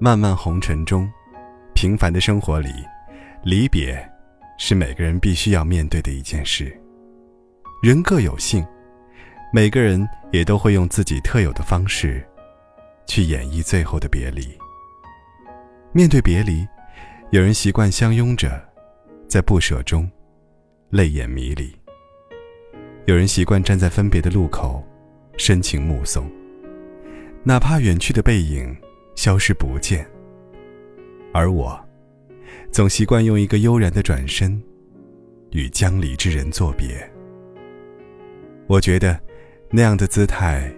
漫漫红尘中，平凡的生活里，离别是每个人必须要面对的一件事。人各有性，每个人也都会用自己特有的方式，去演绎最后的别离。面对别离，有人习惯相拥着，在不舍中，泪眼迷离；有人习惯站在分别的路口，深情目送，哪怕远去的背影消失不见。而我，总习惯用一个悠然的转身，与将离之人作别。我觉得，那样的姿态，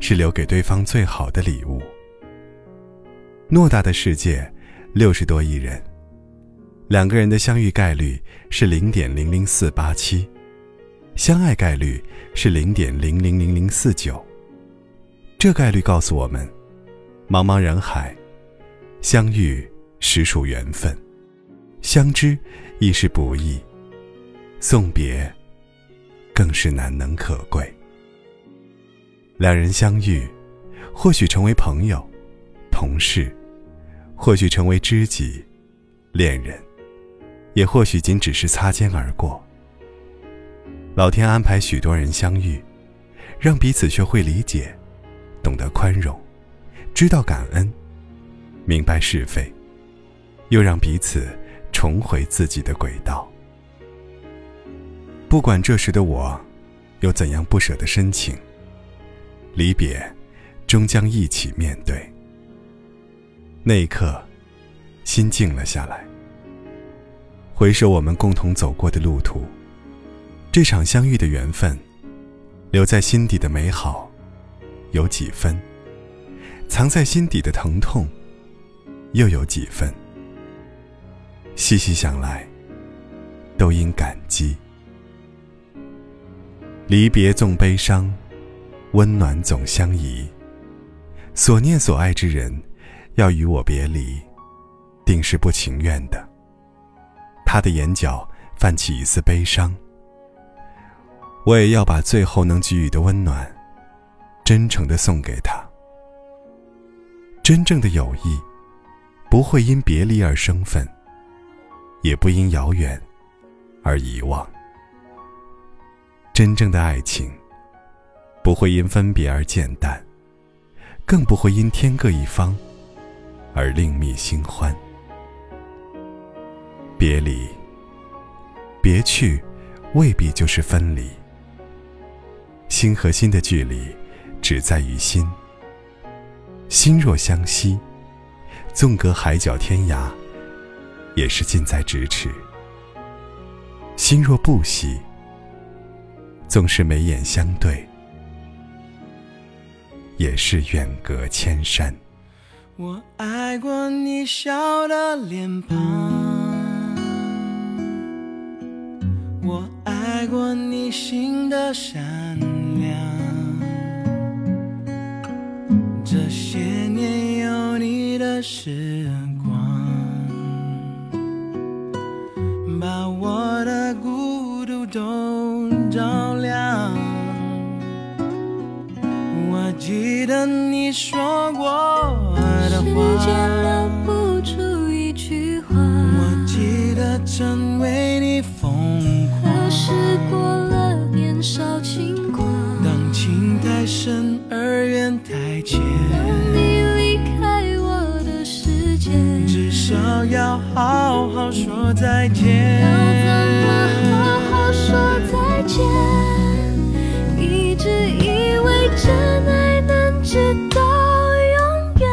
是留给对方最好的礼物。偌大的世界，六十多亿人，两个人的相遇概率是零点零零四八七，相爱概率是零点零零零零四九。这概率告诉我们，茫茫人海，相遇实属缘分，相知亦是不易，送别。更是难能可贵。两人相遇，或许成为朋友、同事，或许成为知己、恋人，也或许仅只是擦肩而过。老天安排许多人相遇，让彼此学会理解，懂得宽容，知道感恩，明白是非，又让彼此重回自己的轨道。不管这时的我，有怎样不舍的深情，离别，终将一起面对。那一刻，心静了下来。回首我们共同走过的路途，这场相遇的缘分，留在心底的美好，有几分？藏在心底的疼痛，又有几分？细细想来，都应感激。离别纵悲伤，温暖总相宜。所念所爱之人，要与我别离，定是不情愿的。他的眼角泛起一丝悲伤，我也要把最后能给予的温暖，真诚的送给他。真正的友谊，不会因别离而生分，也不因遥远而遗忘。真正的爱情，不会因分别而渐淡，更不会因天各一方而另觅新欢。别离，别去，未必就是分离。心和心的距离，只在于心。心若相惜，纵隔海角天涯，也是近在咫尺。心若不惜，纵是眉眼相对，也是远隔千山。我爱过你笑的脸庞，我爱过你心的善良些年有你的时光，把我的孤独都照亮。我记得你说过的话时间留，不住一句话，我记得曾好好说再见。要怎么好好说再见？一直以为真爱能直到永远。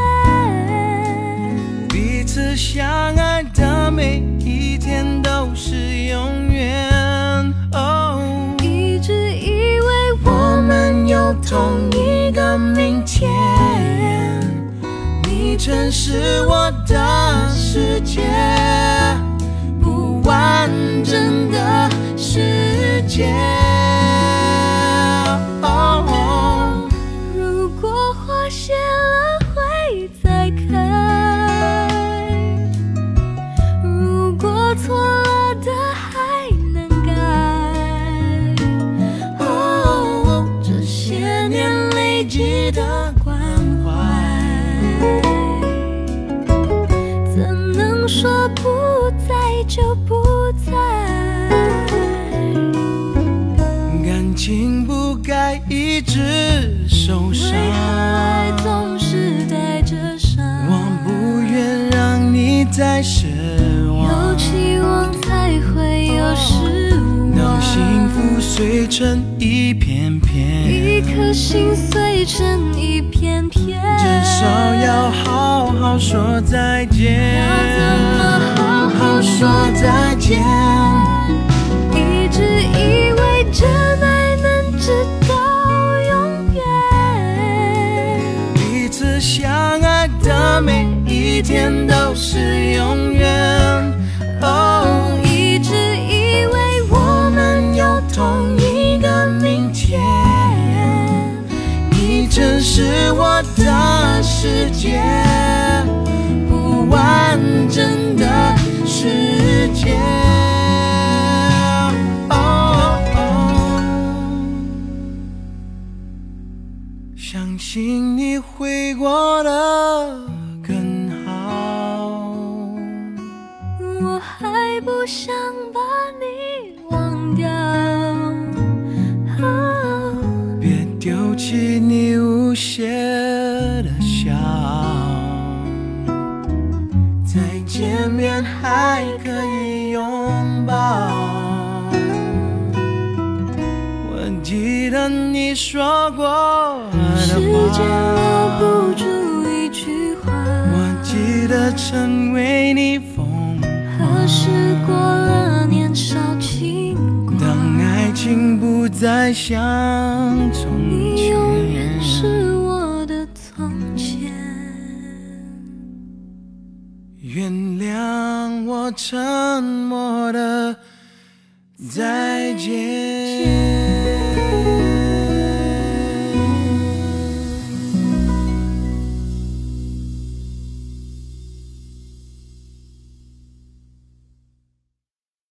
彼此相爱的每一天都是永远。哦，一直以为我们有同城是我的世界，就不在。感情不该一直受伤为何爱总是带着伤？我不愿让你再失有望。期望才会有失望。当幸福碎成一片片，一颗心碎成一片片，至少要说再见。要怎么好好说再见？一直以为真爱能直到永远，彼此相爱的每一天都是永远。哦，一直以为我们有同一个明天，你真是我的世界，世界。哦相信你会过得更好。我还不想把你忘掉。别丢弃你无邪的笑，再见面还可以拥抱。我记得你说过的时间留，不住一句话，我记得曾为你疯狂何时过了年少轻狂？当爱情不再像从你永远前。是我沉默的再见。